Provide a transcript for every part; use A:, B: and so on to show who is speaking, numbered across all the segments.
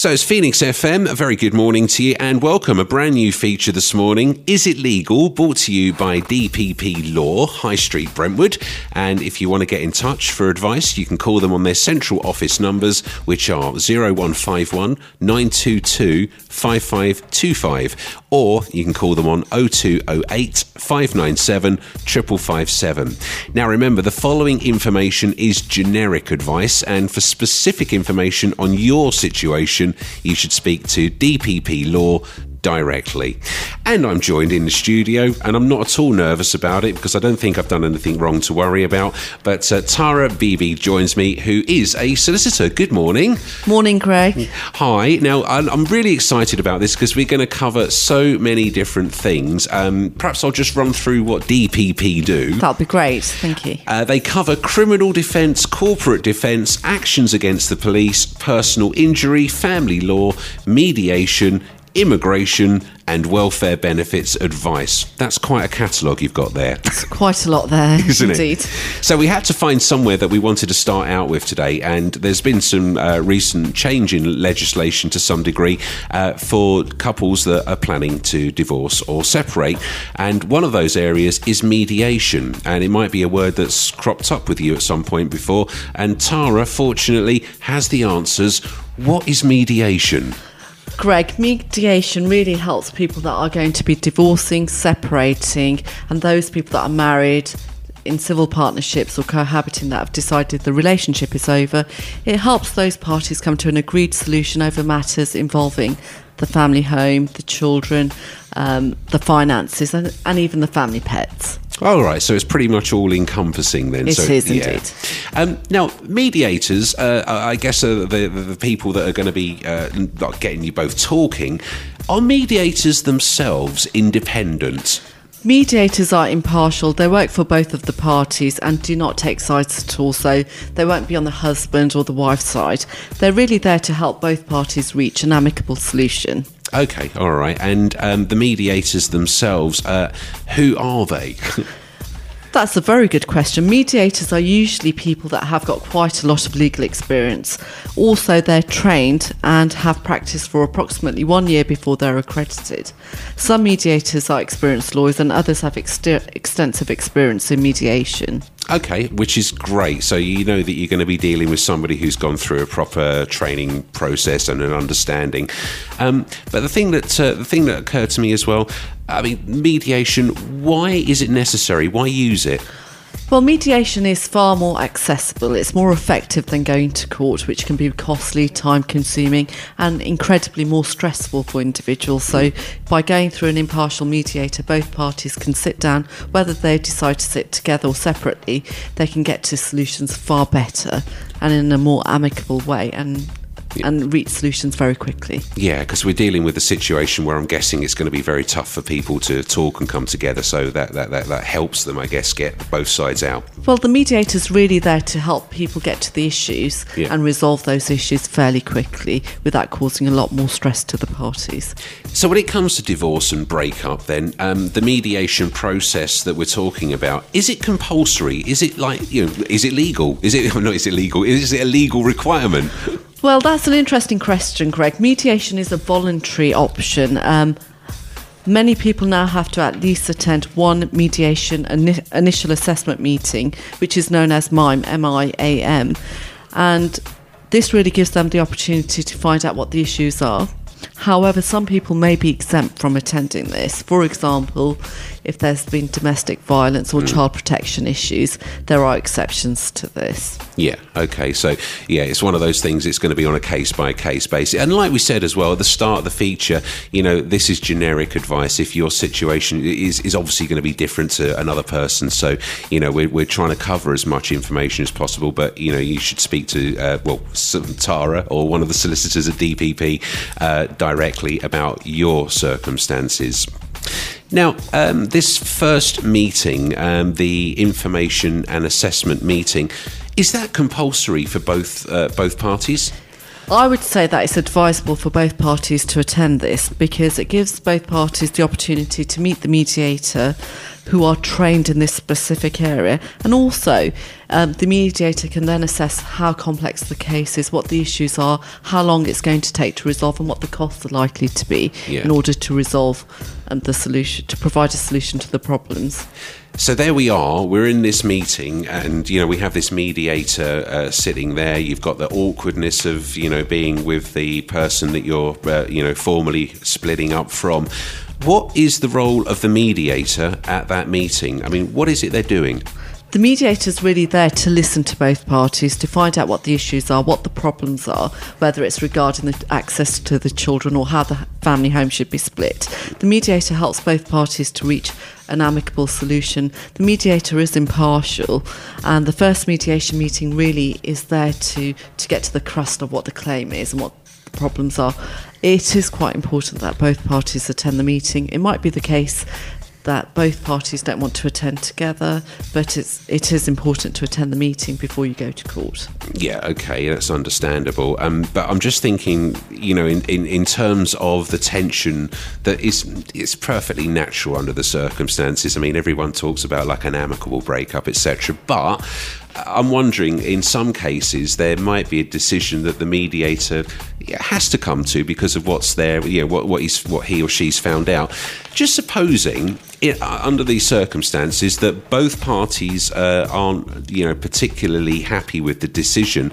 A: So it's Phoenix FM. A very good morning to you and welcome. A brand new feature this morning. Is it legal? Brought to you by DPP Law, High Street, Brentwood. And if you want to get in touch for advice, you can call them on their central office numbers, which are 0151 922 5525. Or you can call them on 0208 597 5557. Now remember, the following information is generic advice, and for specific information on your situation, you should speak to DPP Law directly. And I'm joined in the studio, and I'm not at all nervous about it because I don't think I've done anything wrong to worry about. But uh, Thaira Bibi joins me, who is a solicitor. Good morning.
B: Morning, Craig.
A: Hi. Now, I'm really excited about this because we're going to cover so many different things. Um, perhaps I'll just run through what DPP do.
B: That'll be great. Thank you.
A: Uh, they cover criminal defence, corporate defence, actions against the police, personal injury, family law, mediation, immigration, and welfare benefits advice. That's quite a catalogue you've got there.
B: It's quite a lot there,
A: Isn't
B: indeed.
A: it? So we had to find somewhere that we wanted to start out with today, and there's been some uh, recent change in legislation to some degree uh, for couples that are planning to divorce or separate. And one of those areas is mediation, and it might be a word that's cropped up with you at some point before. And Thaira, fortunately, has the answers. What is mediation?
B: Greg, mediation really helps people that are going to be divorcing, separating, and those people that are married in civil partnerships or cohabiting that have decided the relationship is over. It helps those parties come to an agreed solution over matters involving the family home, the children, um, the finances, and, and even the family pets.
A: All right, so it's pretty much all encompassing then.
B: It
A: so,
B: is indeed.
A: Um, now, mediators, uh, I guess, are the, the, the people that are going to be uh, getting you both talking. Are mediators themselves independent?
B: Mediators are impartial. They work for both of the parties and do not take sides at all. So they won't be on the husband or the wife's side. They're really there to help both parties reach an amicable solution.
A: Okay, all right. And um, the mediators themselves, uh, who are they?
B: That's a very good question. Mediators are usually people that have got quite a lot of legal experience. Also, they're trained and have practiced for approximately one year before they're accredited. Some mediators are experienced lawyers, and others have ex- extensive experience in mediation.
A: Okay, which is great. So you know that you're going to be dealing with somebody who's gone through a proper training process and an understanding. Um, but the thing that uh, the thing that occurred to me as well, I mean, mediation. Why is it necessary? Why use it?
B: Well, mediation is far more accessible. It's more effective than going to court, which can be costly, time consuming, and incredibly more stressful for individuals. So, by going through an impartial mediator, both parties can sit down, whether they decide to sit together or separately, they can get to solutions far better and in a more amicable way. And and reach solutions very quickly.
A: Yeah, because we're dealing with a situation where I'm guessing it's going to be very tough for people to talk and come together. So that, that, that, that helps them, I guess, get both sides out.
B: Well, the mediator's really there to help people get to the issues
A: Yeah.
B: and resolve those issues fairly quickly without causing a lot more stress to the parties.
A: So when it comes to divorce and breakup, then um, the mediation process that we're talking about is it compulsory? Is it like you know? Is it legal? Is it no? Is it legal? Is it a legal requirement?
B: Well, that's an interesting question, Greg. Mediation is a voluntary option. Um, many people now have to at least attend one mediation ini- initial assessment meeting, which is known as MIAM, M-I-A-M, and this really gives them the opportunity to find out what the issues are. However, some people may be exempt from attending this. For example, if there's been domestic violence or child protection issues, there are exceptions to this.
A: Yeah. Okay. So yeah, it's one of those things. It's going to be on a case by case basis. And like we said as well at the start of the feature, you know, this is generic advice. If your situation is is obviously going to be different to another person, so you know, we're we're trying to cover as much information as possible. But you know, you should speak to uh, well Thaira or one of the solicitors at DPP uh, directly about your circumstances. Now, um, this first meeting, um, the information and assessment meeting, is that compulsory for both uh, both parties?
B: I would say that it's advisable for both parties to attend this because it gives both parties the opportunity to meet the mediator who are trained in this specific area. And also, um, the mediator can then assess how complex the case is, what the issues are, how long it's going to take to resolve, and what the costs are likely to be
A: Yeah.
B: in order to resolve um, the solution, to provide a solution to the problems.
A: So there we are. We're in this meeting, and you know we have this mediator uh, sitting there. You've got the awkwardness of you know being with the person that you're uh, you know formally splitting up from. What is the role of the mediator at that meeting? I mean, what is it they're doing?
B: The mediator is really there to listen to both parties, to find out what the issues are, what the problems are, whether it's regarding the access to the children or how the family home should be split. The mediator helps both parties to reach an amicable solution. The mediator is impartial, and the first mediation meeting really is there to, to get to the crust of what the claim is and what the problems are. It is quite important that both parties attend the meeting. It might be the case that both parties don't want to attend together, but it's it is important to attend the meeting before you go to court.
A: Yeah, okay, that's understandable. Um, but I'm just thinking, you know, in, in, in terms of the tension that is it's perfectly natural under the circumstances. I mean, everyone talks about like an amicable breakup, etc. But I'm wondering, in some cases, there might be a decision that the mediator has to come to because of what's there, you know, what what he's what he or she's found out. Just supposing, it, uh, under these circumstances, that both parties uh, aren't, you know, particularly happy with the decision.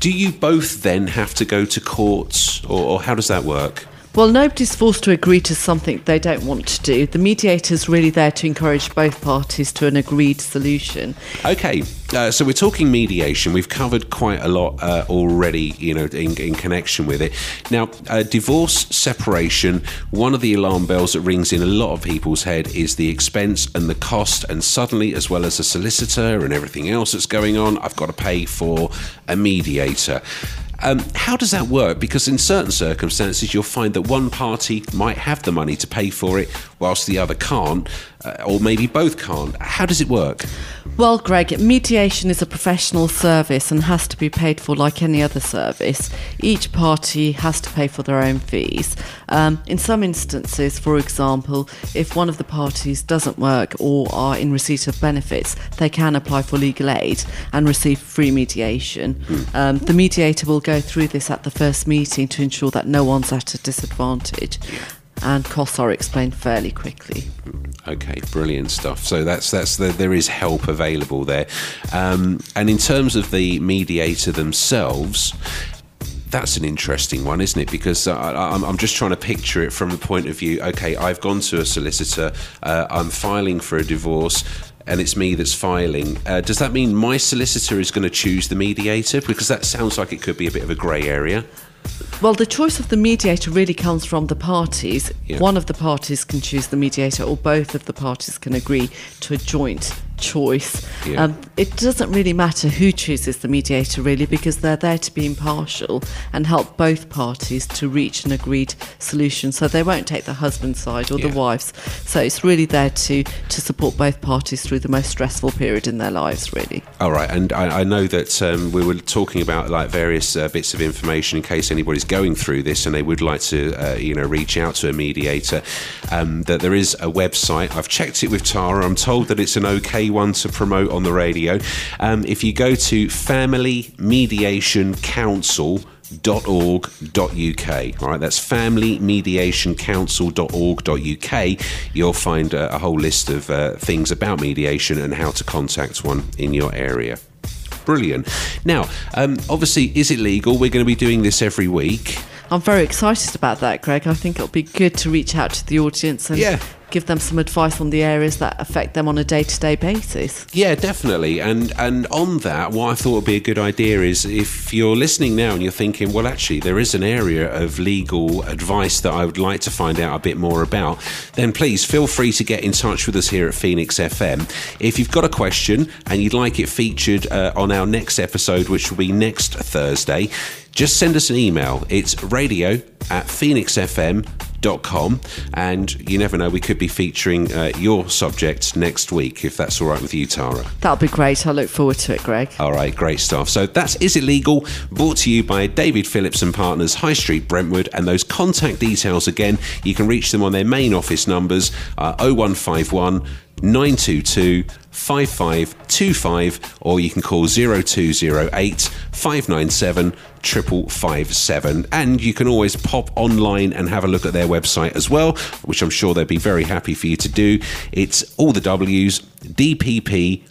A: Do you both then have to go to court, or, or how does that work?
B: Well, nobody's forced to agree to something they don't want to do. The mediator's really there to encourage both parties to an agreed solution.
A: Okay, uh, so we're talking mediation. We've covered quite a lot uh, already, you know, in, in connection with it. Now, uh, divorce, separation. One of the alarm bells that rings in a lot of people's head is the expense and the cost, and suddenly, as well as a solicitor and everything else that's going on, I've got to pay for a mediator. Um, how does that work? Because in certain circumstances, you'll find that one party might have the money to pay for it, whilst the other can't, uh, or maybe both can't. How does it work?
B: Well, Greg, mediation is a professional service and has to be paid for like any other service. Each party has to pay for their own fees. Um, in some instances, for example, if one of the parties doesn't work or are in receipt of benefits, they can apply for legal aid and receive free mediation. Um, the mediator will go through this at the first meeting to ensure that no one's at a disadvantage. And costs are explained fairly quickly.
A: Okay, brilliant stuff. So that's that's the, there is help available there, um, and in terms of the mediator themselves. That's an interesting one, isn't it? Because I, I'm, I'm just trying to picture it from the point of view. Okay, I've gone to a solicitor. Uh, I'm filing for a divorce, and it's me that's filing. Uh, does that mean my solicitor is going to choose the mediator? Because that sounds like it could be a bit of a grey area.
B: Well, the choice of the mediator really comes from the parties.
A: Yeah.
B: One of the parties can choose the mediator, or both of the parties can agree to a joint choice.
A: Yeah.
B: Um, it doesn't really matter who chooses the mediator, really, because they're there to be impartial and help both parties to reach an agreed solution. So they won't take the husband's side or
A: Yeah.
B: the wife's. So it's really there to, to support both parties through the most stressful period in their lives, really.
A: All right, and I, I know that um, we were talking about like various uh, bits of information in case anybody's going through this and they would like to, uh, you know, reach out to a mediator. Um, that there is a website. I've checked it with Thaira. I'm told that it's an okay one to promote on the radio. Um, if you go to Family Mediation Council .org.uk. All right, that's familymediationcouncil.org.uk. You'll find a, a whole list of uh, things about mediation and how to contact one in your area. Brilliant. Now, um, obviously, is it legal? We're going to be doing this every week.
B: I'm very excited about that, Greg. I think it'll be good to reach out to the audience and
A: Yeah.
B: give them some advice on the areas that affect them on a day to day basis.
A: Yeah, definitely. And and on that, what I thought would be a good idea is if you're listening now and you're thinking, well, actually, there is an area of legal advice that I would like to find out a bit more about, then please feel free to get in touch with us here at Phoenix FM. If you've got a question and you'd like it featured uh, on our next episode, which will be next Thursday, just send us an email. It's radio at phoenixfm com, and you never know, we could be featuring uh, your subject next week if that's all right with you, Thaira.
B: That'll be great. I look forward to it, Greg.
A: All right, great stuff. So that's Is It Legal? Brought to you by David Phillips and Partners, High Street, Brentwood. And those contact details again, you can reach them on their main office numbers uh, 0151 922 5525 or you can call 0208 597 557 and you can always pop online and have a look at their website as well which I'm sure they'd be very happy for you to do. It's all the W's dpp-law.com